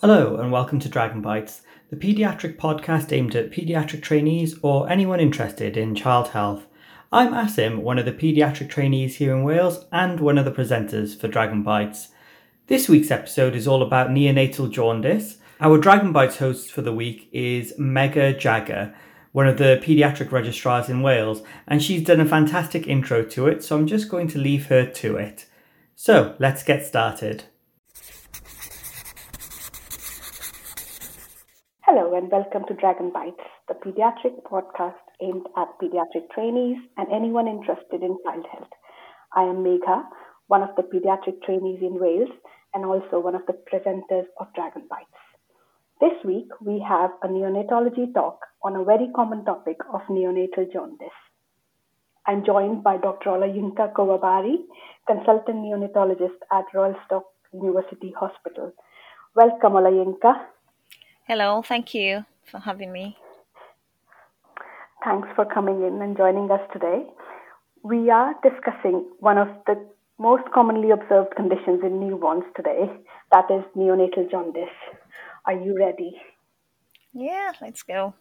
Hello, and welcome to Dragon Bites, the paediatric podcast aimed at paediatric trainees or anyone interested in child health. I'm Asim, one of the paediatric trainees here in Wales and one of the presenters for Dragon Bites. This week's episode is all about neonatal jaundice. Our Dragon Bites host for the week is Megha Jagger, one of the paediatric registrars in Wales, and she's done a fantastic intro to it, so I'm just going to leave her to it. So, let's get started. Hello and welcome to Dragon Bites, the pediatric podcast aimed at pediatric trainees and anyone interested in child health. I am Megha, one of the pediatric trainees in Wales and also one of the presenters of Dragon Bites. This week we have a neonatology talk on a very common topic of neonatal jaundice. I'm joined by Dr. Olayinka Kovabari, consultant neonatologist at Royal Stoke University Hospital. Welcome, Olayinka. Hello, thank you for having me. Thanks for coming in and joining us today. We are discussing one of the most commonly observed conditions in newborns today, that is neonatal jaundice. Are you ready? Yeah, let's go.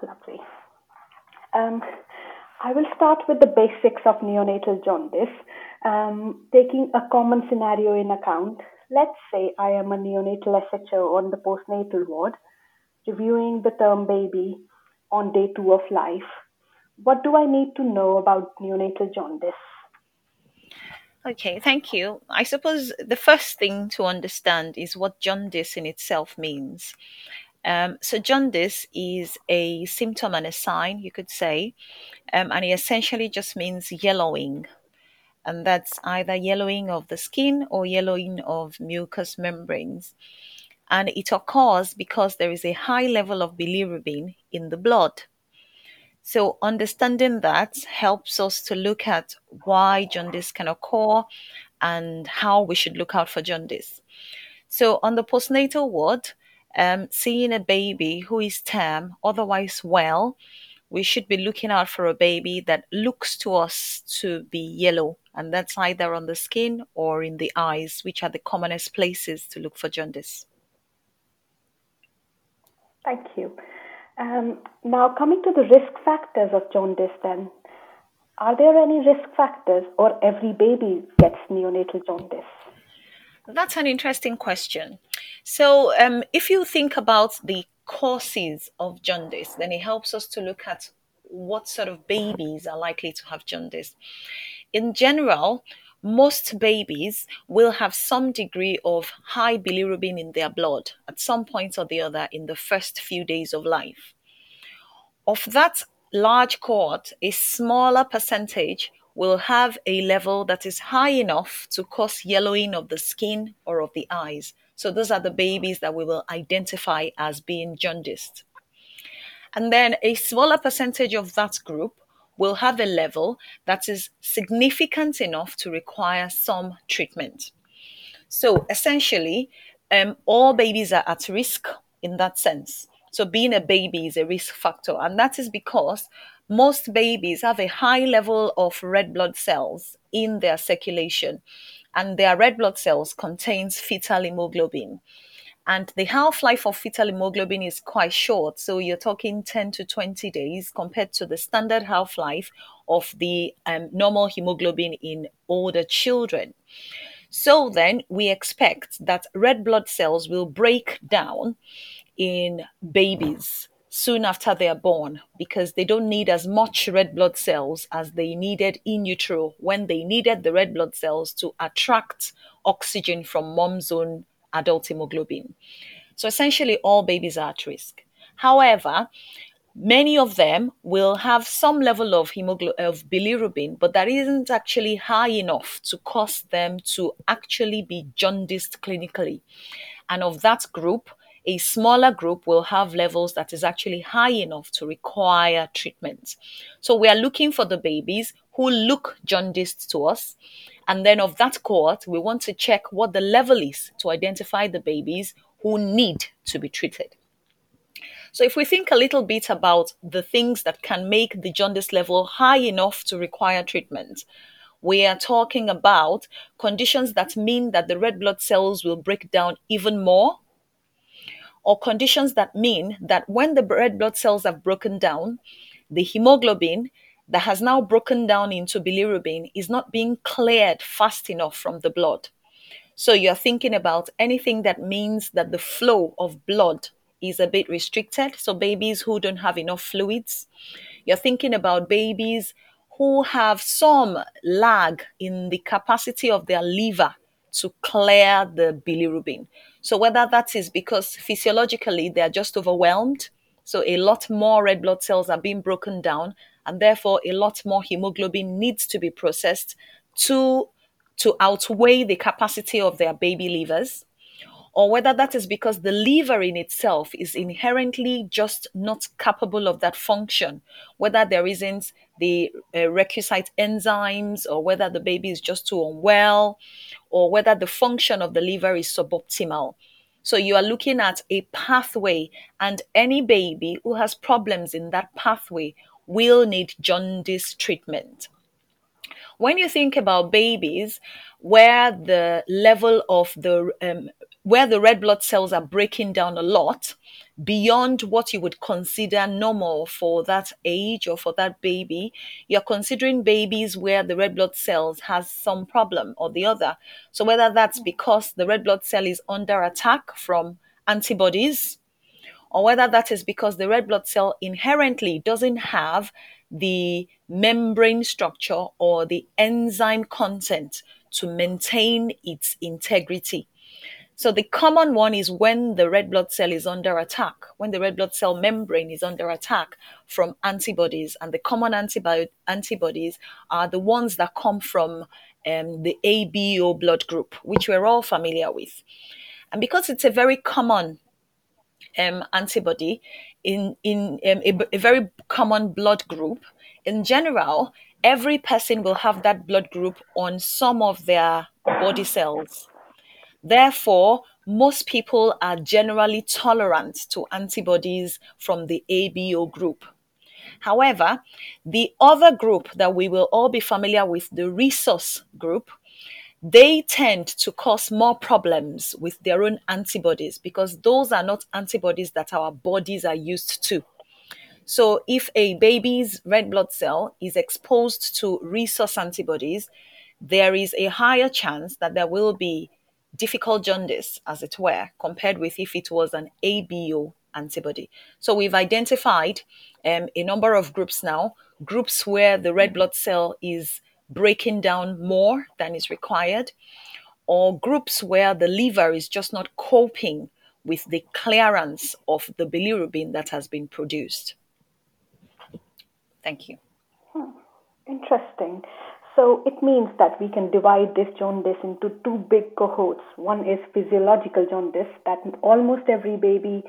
Lovely. Um, I will start with the basics of neonatal jaundice, um, taking a common scenario in account Let's say I am a neonatal SHO on the postnatal ward, reviewing the term baby on day two of life. What do I need to know about neonatal jaundice? Okay, thank you. I suppose the first thing to understand is what jaundice in itself means. Um, so, jaundice is a symptom and a sign, you could say, um, and it essentially just means yellowing and that's either yellowing of the skin or yellowing of mucous membranes. And it occurs because there is a high level of bilirubin in the blood. So, understanding that helps us to look at why jaundice can occur and how we should look out for jaundice. So, on the postnatal ward, um, seeing a baby who is term, otherwise well, we should be looking out for a baby that looks to us to be yellow, and that's either on the skin or in the eyes, which are the commonest places to look for jaundice. Thank you. Um, now, coming to the risk factors of jaundice, then, are there any risk factors, or every baby gets neonatal jaundice? That's an interesting question. So, um, if you think about the causes of jaundice, then it helps us to look at what sort of babies are likely to have jaundice. In general, most babies will have some degree of high bilirubin in their blood at some point or the other in the first few days of life. Of that large cohort, a smaller percentage will have a level that is high enough to cause yellowing of the skin or of the eyes. So those are the babies that we will identify as being jaundiced. And then a smaller percentage of that group will have a level that is significant enough to require some treatment. So essentially, um, all babies are at risk in that sense. So being a baby is a risk factor, and that is because most babies have a high level of red blood cells in their circulation and their red blood cells contains fetal hemoglobin and the half life of fetal hemoglobin is quite short so you're talking 10 to 20 days compared to the standard half life of the um, normal hemoglobin in older children. So then we expect that red blood cells will break down in babies soon after they are born because they don't need as much red blood cells as they needed in utero when they needed the red blood cells to attract oxygen from mom's own adult hemoglobin. So essentially, all babies are at risk. However, many of them will have some level of hemoglo- of bilirubin, but that isn't actually high enough to cause them to actually be jaundiced clinically. And of that group, a smaller group will have levels that is actually high enough to require treatment. So we are looking for the babies who look jaundiced to us. And then of that cohort, we want to check what the level is to identify the babies who need to be treated. So, if we think a little bit about the things that can make the jaundice level high enough to require treatment, we are talking about conditions that mean that the red blood cells will break down even more or conditions that mean that when the red blood cells have broken down, the hemoglobin that has now broken down into bilirubin is not being cleared fast enough from the blood. So you're thinking about anything that means that the flow of blood is a bit restricted. So babies who don't have enough fluids. You're thinking about babies who have some lag in the capacity of their liver to clear the bilirubin. So whether that is because physiologically they're just overwhelmed, so a lot more red blood cells are being broken down, and therefore a lot more hemoglobin needs to be processed to to outweigh the capacity of their baby livers or whether that is because the liver in itself is inherently just not capable of that function, whether there isn't the uh, requisite enzymes, or whether the baby is just too unwell, or whether the function of the liver is suboptimal. So you are looking at a pathway, and any baby who has problems in that pathway will need jaundice treatment. When you think about babies where the level of the um, where the red blood cells are breaking down a lot beyond what you would consider normal for that age or for that baby you're considering babies where the red blood cells has some problem or the other so whether that's because the red blood cell is under attack from antibodies or whether that is because the red blood cell inherently doesn't have the membrane structure or the enzyme content to maintain its integrity. So the common one is when the red blood cell is under attack, when the red blood cell membrane is under attack from antibodies. And the common antibi- antibodies are the ones that come from um, the ABO blood group, which we're all familiar with. And because it's a very common um, antibody in, in um, a, a very common blood group, in general, every person will have that blood group on some of their body cells. Therefore, most people are generally tolerant to antibodies from the ABO group. However, the other group that we will all be familiar with, the rhesus group, they tend to cause more problems with their own antibodies because those are not antibodies that our bodies are used to. So if a baby's red blood cell is exposed to rhesus antibodies, there is a higher chance that there will be difficult jaundice, as it were, compared with if it was an ABO antibody. So we've identified um, a number of groups now, groups where the red blood cell is breaking down more than is required, or groups where the liver is just not coping with the clearance of the bilirubin that has been produced. Thank you. Hmm. Interesting. So it means that we can divide this jaundice into two big cohorts. One is physiological jaundice, that almost every baby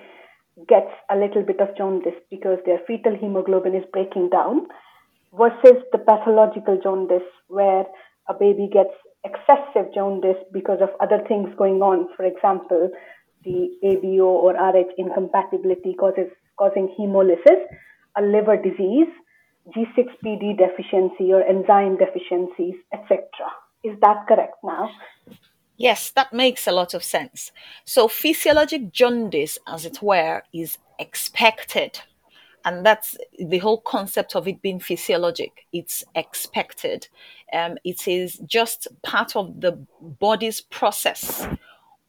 gets a little bit of jaundice because their fetal hemoglobin is breaking down, versus the pathological jaundice, where a baby gets excessive jaundice because of other things going on. For example, the ABO or RH incompatibility causes causing hemolysis, a liver disease, G6PD deficiency or enzyme deficiencies, etc. Is that correct now? Yes, that makes a lot of sense. So, physiologic jaundice, as it were, is expected. And that's the whole concept of it being physiologic. It's expected. Um, it is just part of the body's process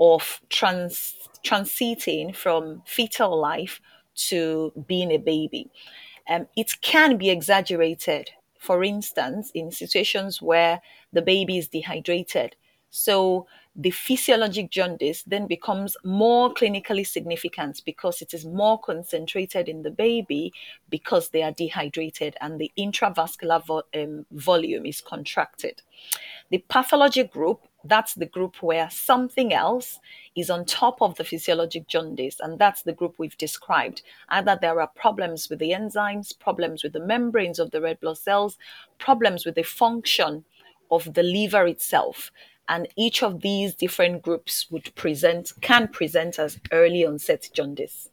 of trans- transiting from fetal life to being a baby um, it can be exaggerated. For instance, in situations where the baby is dehydrated. So the physiologic jaundice then becomes more clinically significant because it is more concentrated in the baby because they are dehydrated and the intravascular vo- um, volume is contracted. The pathology group that's the group where something else is on top of the physiologic jaundice, and that's the group we've described. Either there are problems with the enzymes, problems with the membranes of the red blood cells, problems with the function of the liver itself. And each of these different groups would present, can present as early onset jaundice.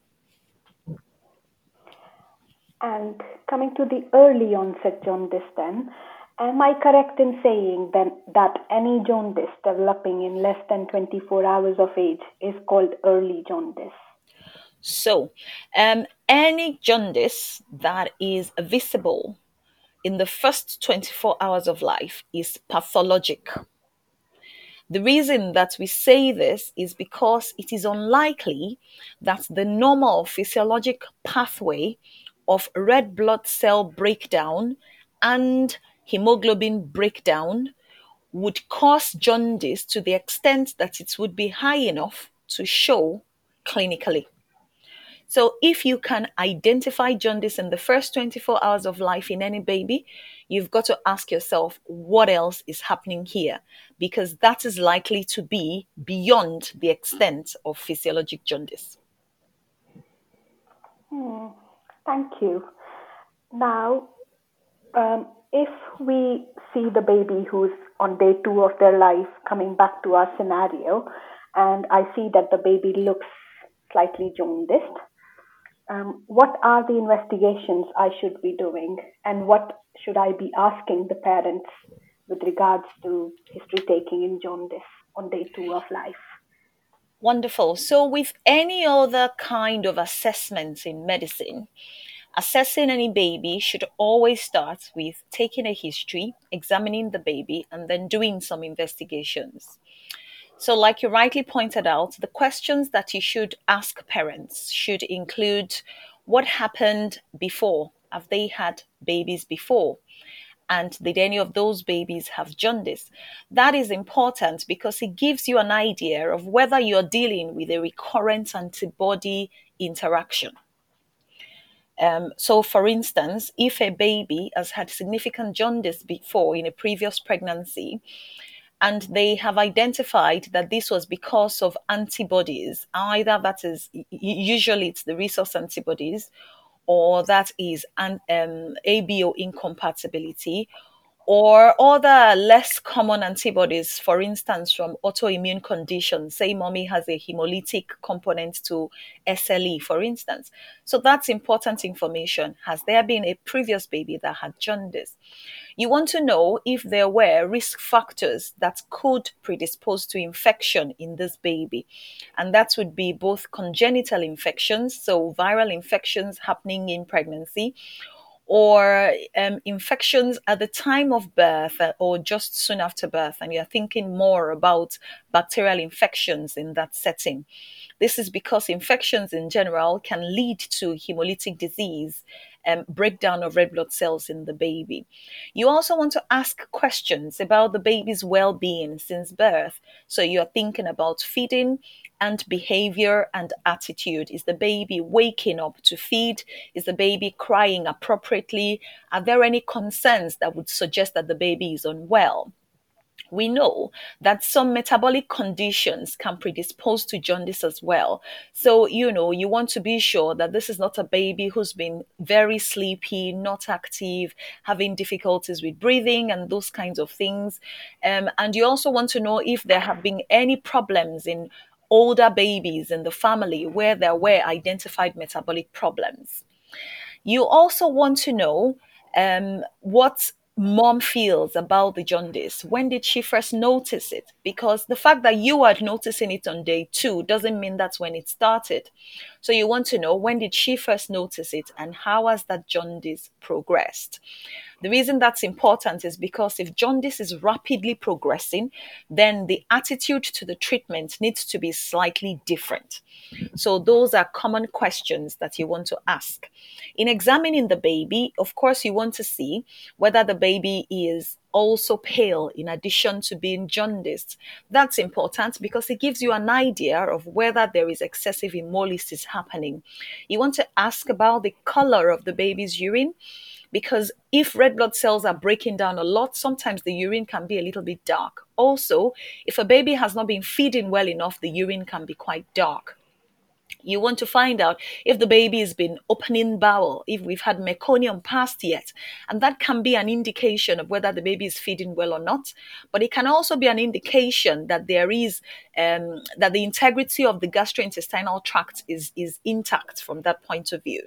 And coming to the early onset jaundice, then, Am I correct in saying then that any jaundice developing in less than 24 hours of age is called early jaundice? So, um, any jaundice that is visible in the first 24 hours of life is pathologic. The reason that we say this is because it is unlikely that the normal physiologic pathway of red blood cell breakdown and hemoglobin breakdown would cause jaundice to the extent that it would be high enough to show clinically. So, if you can identify jaundice in the first 24 hours of life in any baby, you've got to ask yourself what else is happening here, because that is likely to be beyond the extent of physiologic jaundice. Hmm. Thank you. Now, um, if we see the baby who's on day two of their life coming back to our scenario, and I see that the baby looks slightly jaundiced, um, what are the investigations I should be doing, and what should I be asking the parents with regards to history taking in jaundice on day two of life? Wonderful. So, with any other kind of assessments in medicine, assessing any baby should always start with taking a history, examining the baby, and then doing some investigations. So, like you rightly pointed out, the questions that you should ask parents should include what happened before. Have they had babies before? And did any of those babies have jaundice? That is important because it gives you an idea of whether you're dealing with a recurrent antibody interaction. Um, so, for instance, if a baby has had significant jaundice before in a previous pregnancy, and they have identified that this was because of antibodies either that is usually it's the rhesus antibodies or that is an um, abo incompatibility or other less common antibodies, for instance, from autoimmune conditions. Say, mommy has a hemolytic component to SLE, for instance. So that's important information. Has there been a previous baby that had jaundice? You want to know if there were risk factors that could predispose to infection in this baby. And that would be both congenital infections, so viral infections happening in pregnancy, or um, infections at the time of birth uh, or just soon after birth, and you're thinking more about bacterial infections in that setting. This is because infections in general can lead to hemolytic disease and um, breakdown of red blood cells in the baby. You also want to ask questions about the baby's well being since birth. So you're thinking about feeding, and behavior and attitude. Is the baby waking up to feed? Is the baby crying appropriately? Are there any concerns that would suggest that the baby is unwell? we know that some metabolic conditions can predispose to jaundice as well. So, you know, you want to be sure that this is not a baby who's been very sleepy, not active, having difficulties with breathing, and those kinds of things. Um, and you also want to know if there have been any problems in older babies in the family where there were identified metabolic problems. You also want to know um, what mom feels about the jaundice. When did she first notice it? Because the fact that you are noticing it on day two doesn't mean that's when it started. So you want to know when did she first notice it and how has that jaundice progressed? The reason that's important is because if jaundice is rapidly progressing, then the attitude to the treatment needs to be slightly different. So, those are common questions that you want to ask. In examining the baby, of course, you want to see whether the baby is also pale in addition to being jaundiced. That's important because it gives you an idea of whether there is excessive hemolysis happening. You want to ask about the color of the baby's urine because if red blood cells are breaking down a lot, sometimes the urine can be a little bit dark. Also, if a baby has not been feeding well enough, the urine can be quite dark. You want to find out if the baby has been opening bowel, if we've had meconium passed yet. And that can be an indication of whether the baby is feeding well or not. But it can also be an indication that there is, um, that the integrity of the gastrointestinal tract is, is intact from that point of view.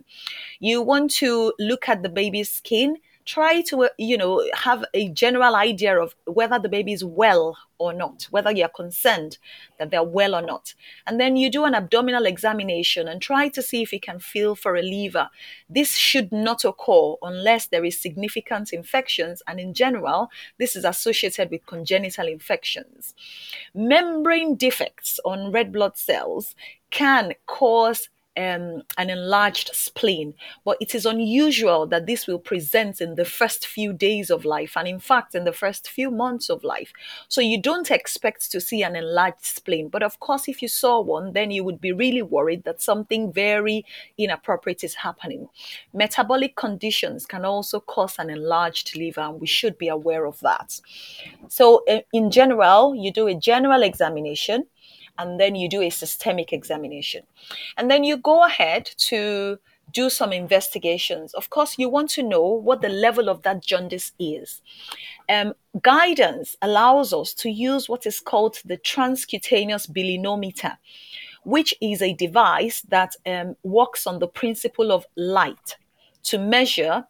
You want to look at the baby's skin try to uh, you know have a general idea of whether the baby is well or not whether you're concerned that they're well or not. And then you do an abdominal examination and try to see if you can feel for a liver this should not occur unless there is significant infections and in general this is associated with congenital infections. Membrane defects on red blood cells can cause um, an enlarged spleen, but it is unusual that this will present in the first few days of life, and in fact, in the first few months of life. So you don't expect to see an enlarged spleen, but of course, if you saw one, then you would be really worried that something very inappropriate is happening. Metabolic conditions can also cause an enlarged liver, and we should be aware of that. So, uh, in general, you do a general examination and then you do a systemic examination. And then you go ahead to do some investigations. Of course, you want to know what the level of that jaundice is. Um, guidance allows us to use what is called the transcutaneous bilirubinometer, which is a device that um, works on the principle of light to measure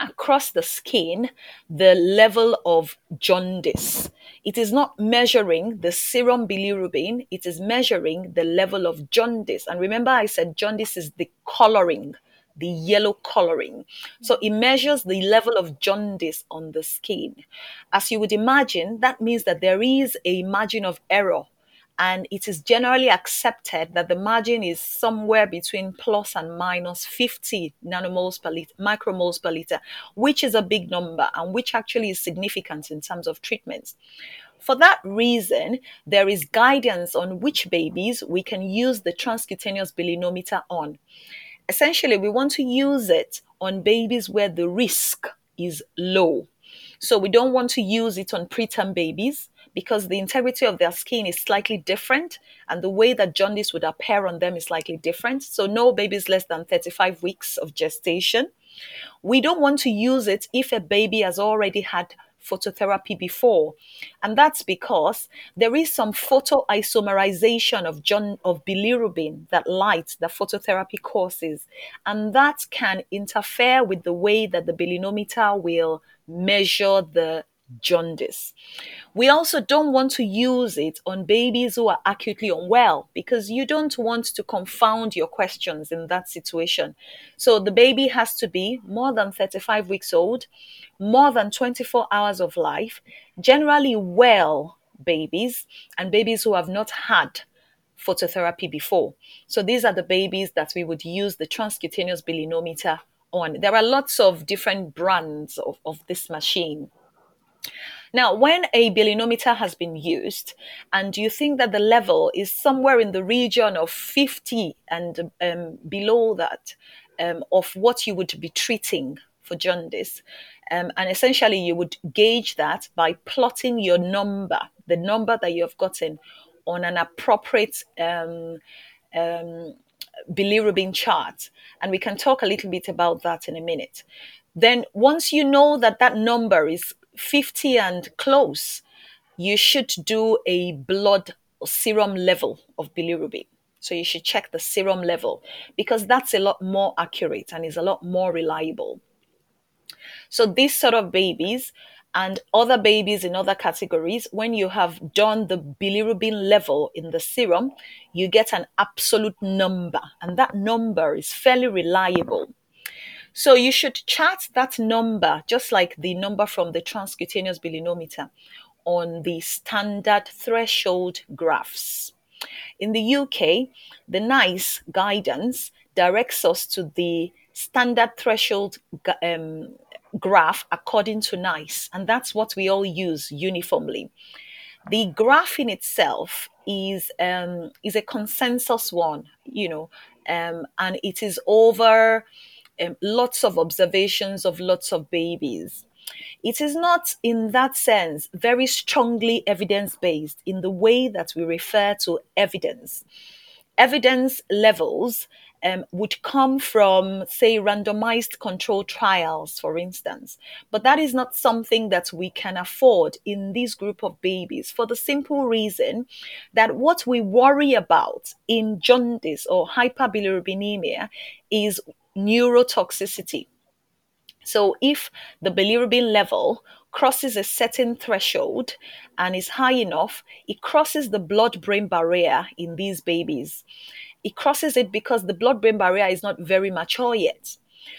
across the skin the level of jaundice. It is not measuring the serum bilirubin, it is measuring the level of jaundice. And remember, I said jaundice is the coloring, the yellow coloring. So it measures the level of jaundice on the skin. As you would imagine, that means that there is a margin of error and it is generally accepted that the margin is somewhere between plus and minus 50 nanomoles per liter, micromoles per liter, which is a big number and which actually is significant in terms of treatments. For that reason, there is guidance on which babies we can use the transcutaneous bilirubinometer on. Essentially, we want to use it on babies where the risk is low. So we don't want to use it on preterm babies because the integrity of their skin is slightly different and the way that jaundice would appear on them is slightly different. So, no babies less than 35 weeks of gestation. We don't want to use it if a baby has already had phototherapy before. And that's because there is some photoisomerization of John of bilirubin, that light that phototherapy causes. And that can interfere with the way that the bilirubinometer will measure the jaundice. We also don't want to use it on babies who are acutely unwell because you don't want to confound your questions in that situation. So the baby has to be more than 35 weeks old, more than 24 hours of life, generally well babies, and babies who have not had phototherapy before. So these are the babies that we would use the transcutaneous bilirubinometer on. There are lots of different brands of, of this machine. Now, when a bilirubinometer has been used and you think that the level is somewhere in the region of 50 and um, below that um, of what you would be treating for jaundice, um, and essentially you would gauge that by plotting your number, the number that you have gotten on an appropriate um, um, bilirubin chart. And we can talk a little bit about that in a minute. Then, once you know that that number is 50 and close, you should do a blood serum level of bilirubin. So you should check the serum level because that's a lot more accurate and is a lot more reliable. So these sort of babies and other babies in other categories, when you have done the bilirubin level in the serum, you get an absolute number, and that number is fairly reliable. So you should chart that number, just like the number from the transcutaneous bilirubinometer, on the standard threshold graphs. In the UK, the NICE guidance directs us to the standard threshold um, graph according to NICE, and that's what we all use uniformly. The graph in itself is um, is a consensus one, you know, um, and it is over um, lots of observations of lots of babies. It is not, in that sense, very strongly evidence based in the way that we refer to evidence. Evidence levels um, would come from, say, randomized control trials, for instance. But that is not something that we can afford in this group of babies for the simple reason that what we worry about in jaundice or hyperbilirubinemia is neurotoxicity. So if the bilirubin level crosses a certain threshold and is high enough, it crosses the blood brain barrier in these babies. It crosses it because the blood brain barrier is not very mature yet.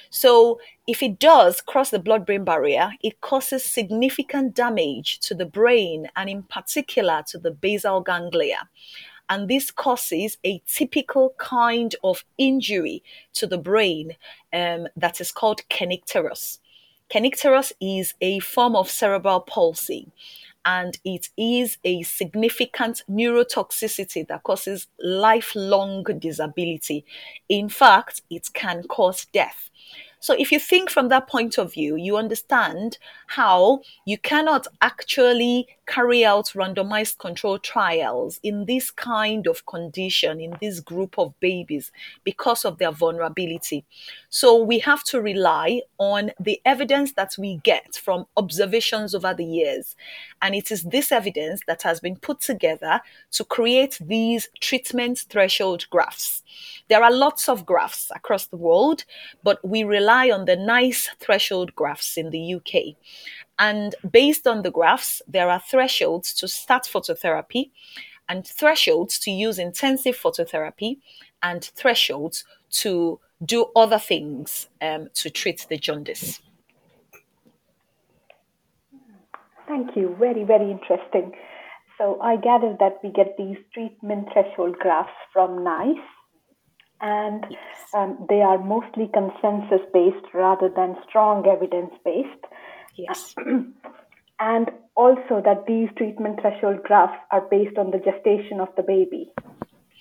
So, if it does cross the blood brain barrier, it causes significant damage to the brain and, in particular, to the basal ganglia. And this causes a typical kind of injury to the brain um, that is called kernicterus. Kernicterus is a form of cerebral palsy and it is a significant neurotoxicity that causes lifelong disability. In fact, it can cause death. So if you think from that point of view, you understand how you cannot actually carry out randomized control trials in this kind of condition, in this group of babies, because of their vulnerability. So we have to rely on the evidence that we get from observations over the years. And it is this evidence that has been put together to create these treatment threshold graphs. There are lots of graphs across the world, but we rely on the NICE threshold graphs in the UK. And based on the graphs, there are thresholds to start phototherapy and thresholds to use intensive phototherapy and thresholds to do other things um, to treat the jaundice. Thank you. Very, very interesting. So I gather that we get these treatment threshold graphs from NICE and um, they are mostly consensus based rather than strong evidence based. Yes. and also that these treatment threshold graphs are based on the gestation of the baby.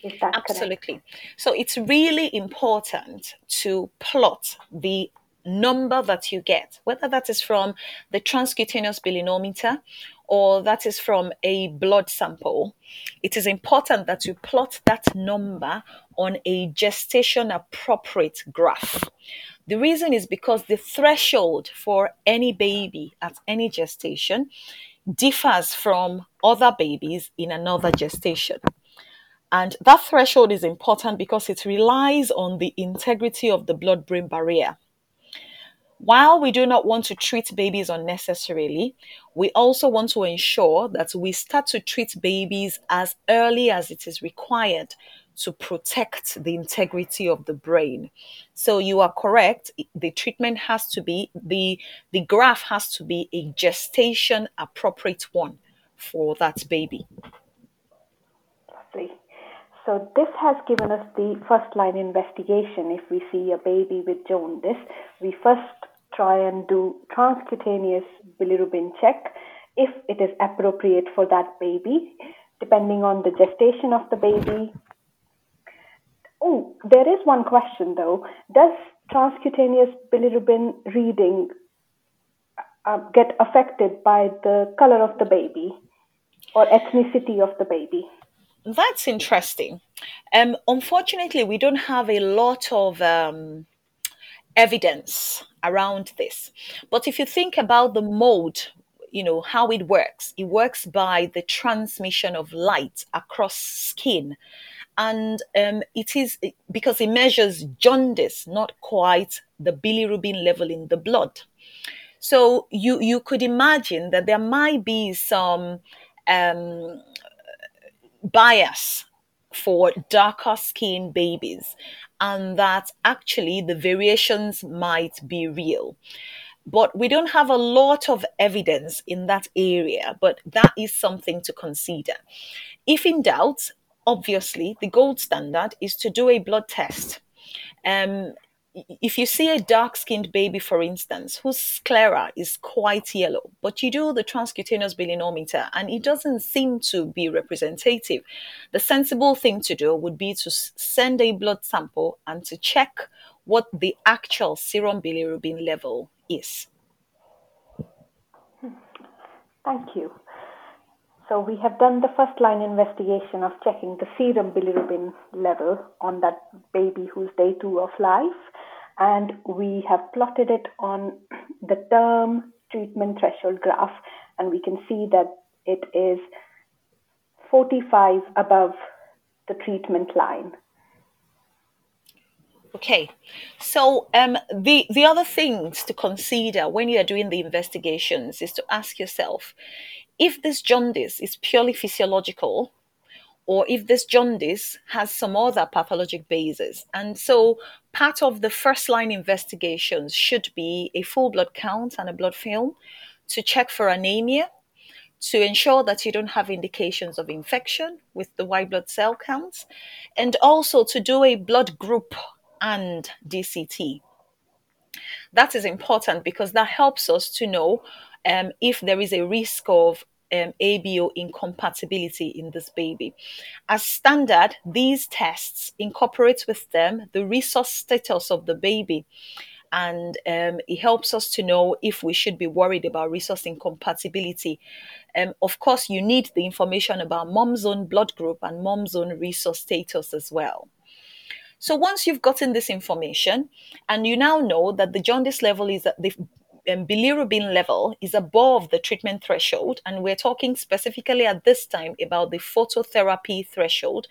Is that Absolutely. Correct? So it's really important to plot the number that you get, whether that is from the transcutaneous bilirubinometer or that is from a blood sample, it is important that you plot that number on a gestation appropriate graph. The reason is because the threshold for any baby at any gestation differs from other babies in another gestation. And that threshold is important because it relies on the integrity of the blood brain barrier. While we do not want to treat babies unnecessarily, we also want to ensure that we start to treat babies as early as it is required to protect the integrity of the brain. So you are correct. The treatment has to be the the graph has to be a gestation appropriate one for that baby. Lovely. So this has given us the first line investigation. If we see a baby with jaundice, we first try and do transcutaneous bilirubin check if it is appropriate for that baby, depending on the gestation of the baby. Oh, there is one question though. Does transcutaneous bilirubin reading uh, get affected by the color of the baby or ethnicity of the baby? That's interesting. Um, unfortunately, we don't have a lot of um, evidence around this. But if you think about the mode, you know, how it works, it works by the transmission of light across skin. And um, it is because it measures jaundice, not quite the bilirubin level in the blood. So you, you could imagine that there might be some um, bias for darker skinned babies and that actually the variations might be real. But we don't have a lot of evidence in that area, but that is something to consider. If in doubt, obviously, the gold standard is to do a blood test. Um, if you see a dark skinned baby, for instance, whose sclera is quite yellow, but you do the transcutaneous bilirubinometer and it doesn't seem to be representative, the sensible thing to do would be to send a blood sample and to check what the actual serum bilirubin level is. Thank you. So we have done the first line investigation of checking the serum bilirubin level on that baby who's day two of life. And we have plotted it on the term treatment threshold graph. And we can see that it is 45 above the treatment line. Okay, so um, the the other things to consider when you are doing the investigations is to ask yourself if this jaundice is purely physiological or if this jaundice has some other pathologic basis. And so part of the first line investigations should be a full blood count and a blood film to check for anemia, to ensure that you don't have indications of infection with the white blood cell counts, and also to do a blood group and DCT. That is important because that helps us to know um, if there is a risk of um, ABO incompatibility in this baby. As standard, these tests incorporate with them the rhesus status of the baby. And um, it helps us to know if we should be worried about rhesus incompatibility. Um, of course, you need the information about mom's own blood group and mom's own rhesus status as well. So once you've gotten this information and you now know that the jaundice level is at the bilirubin level is above the treatment threshold, and we're talking specifically at this time about the phototherapy threshold,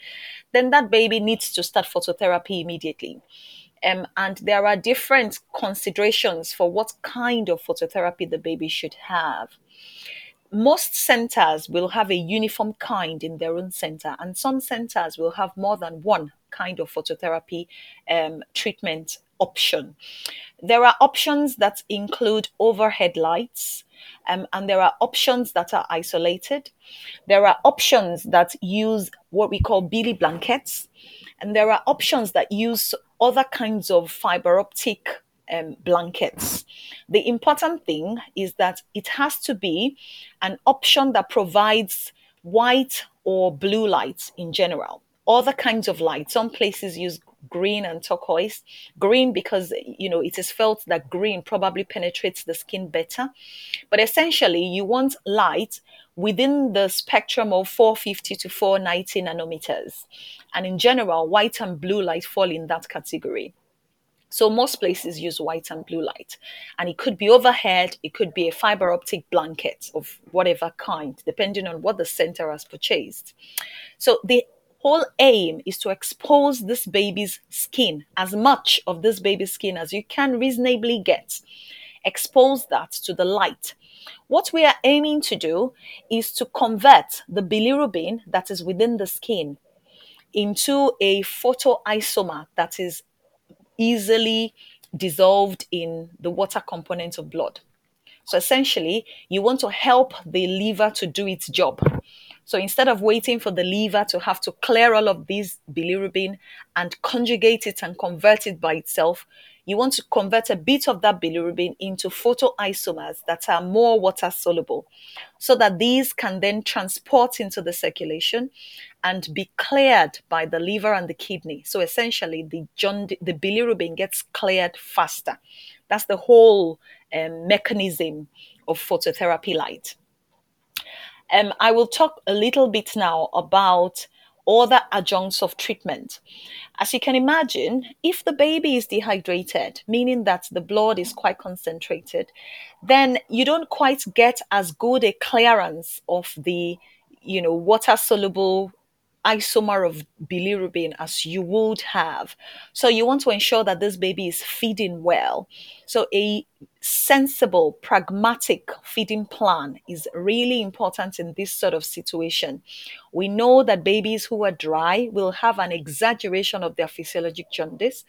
then that baby needs to start phototherapy immediately. Um, and there are different considerations for what kind of phototherapy the baby should have most centers will have a uniform kind in their own center, and some centers will have more than one kind of phototherapy um, treatment option. There are options that include overhead lights, um, and there are options that are isolated. There are options that use what we call bili blankets, and there are options that use other kinds of fiber optic um, blankets. The important thing is that it has to be an option that provides white or blue lights in general. Other kinds of light. Some places use green and turquoise. Green because you know it is felt that green probably penetrates the skin better. But essentially, you want light within the spectrum of 450 to 490 nanometers. And in general, white and blue light fall in that category. So most places use white and blue light. And it could be overhead, it could be a fiber optic blanket of whatever kind, depending on what the center has purchased. So the whole aim is to expose this baby's skin, as much of this baby's skin as you can reasonably get. Expose that to the light. What we are aiming to do is to convert the bilirubin that is within the skin into a photoisomer that is easily dissolved in the water component of blood. So essentially, you want to help the liver to do its job. So instead of waiting for the liver to have to clear all of these bilirubin and conjugate it and convert it by itself, you want to convert a bit of that bilirubin into photoisomers that are more water soluble so that these can then transport into the circulation and be cleared by the liver and the kidney. So essentially, the, the bilirubin gets cleared faster. That's the whole um, mechanism of phototherapy light. Um, I will talk a little bit now about other adjuncts of treatment. As you can imagine, if the baby is dehydrated, meaning that the blood is quite concentrated, then you don't quite get as good a clearance of the you know water soluble isomer of bilirubin as you would have. So you want to ensure that this baby is feeding well. So a sensible, pragmatic feeding plan is really important in this sort of situation. We know that babies who are dry will have an exaggeration of their physiologic jaundice.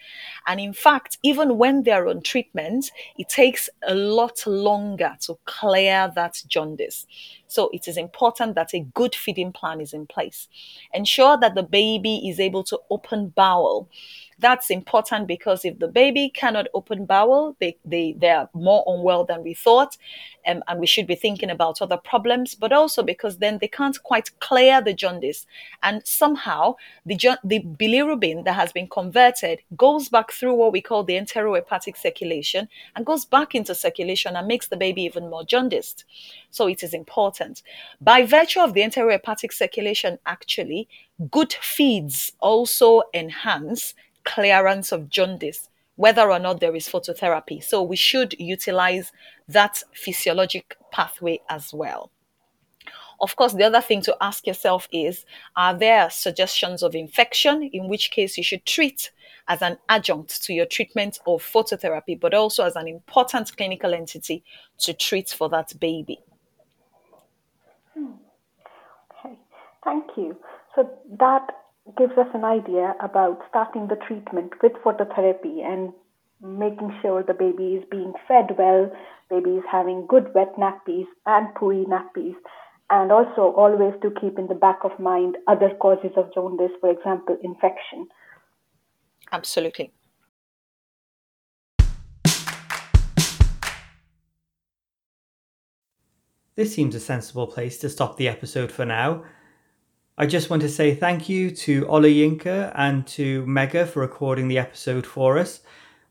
And in fact, even when they're on treatment, it takes a lot longer to clear that jaundice. So it is important that a good feeding plan is in place. Ensure that the baby is able to open bowel that's important because if the baby cannot open bowel, they, they, they are more unwell than we thought. Um, and we should be thinking about other problems, but also because then they can't quite clear the jaundice. And somehow the, the bilirubin that has been converted goes back through what we call the enterohepatic circulation and goes back into circulation and makes the baby even more jaundiced. So it is important. By virtue of the enterohepatic circulation, actually, good feeds also enhance clearance of jaundice, whether or not there is phototherapy. So we should utilize that physiologic pathway as well. Of course, the other thing to ask yourself is Are there suggestions of infection, in which case you should treat as an adjunct to your treatment of phototherapy, but also as an important clinical entity to treat for that baby. Hmm. Okay, thank you. So that gives us an idea about starting the treatment with phototherapy and making sure the baby is being fed well, baby is having good wet nappies and pooey nappies, and also always to keep in the back of mind other causes of jaundice, for example, infection. Absolutely. This seems a sensible place to stop the episode for now. I just want to say thank you to Olayinka and to Megha for recording the episode for us.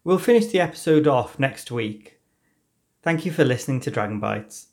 We'll finish the episode off next week. Thank you for listening to Dragon Bites.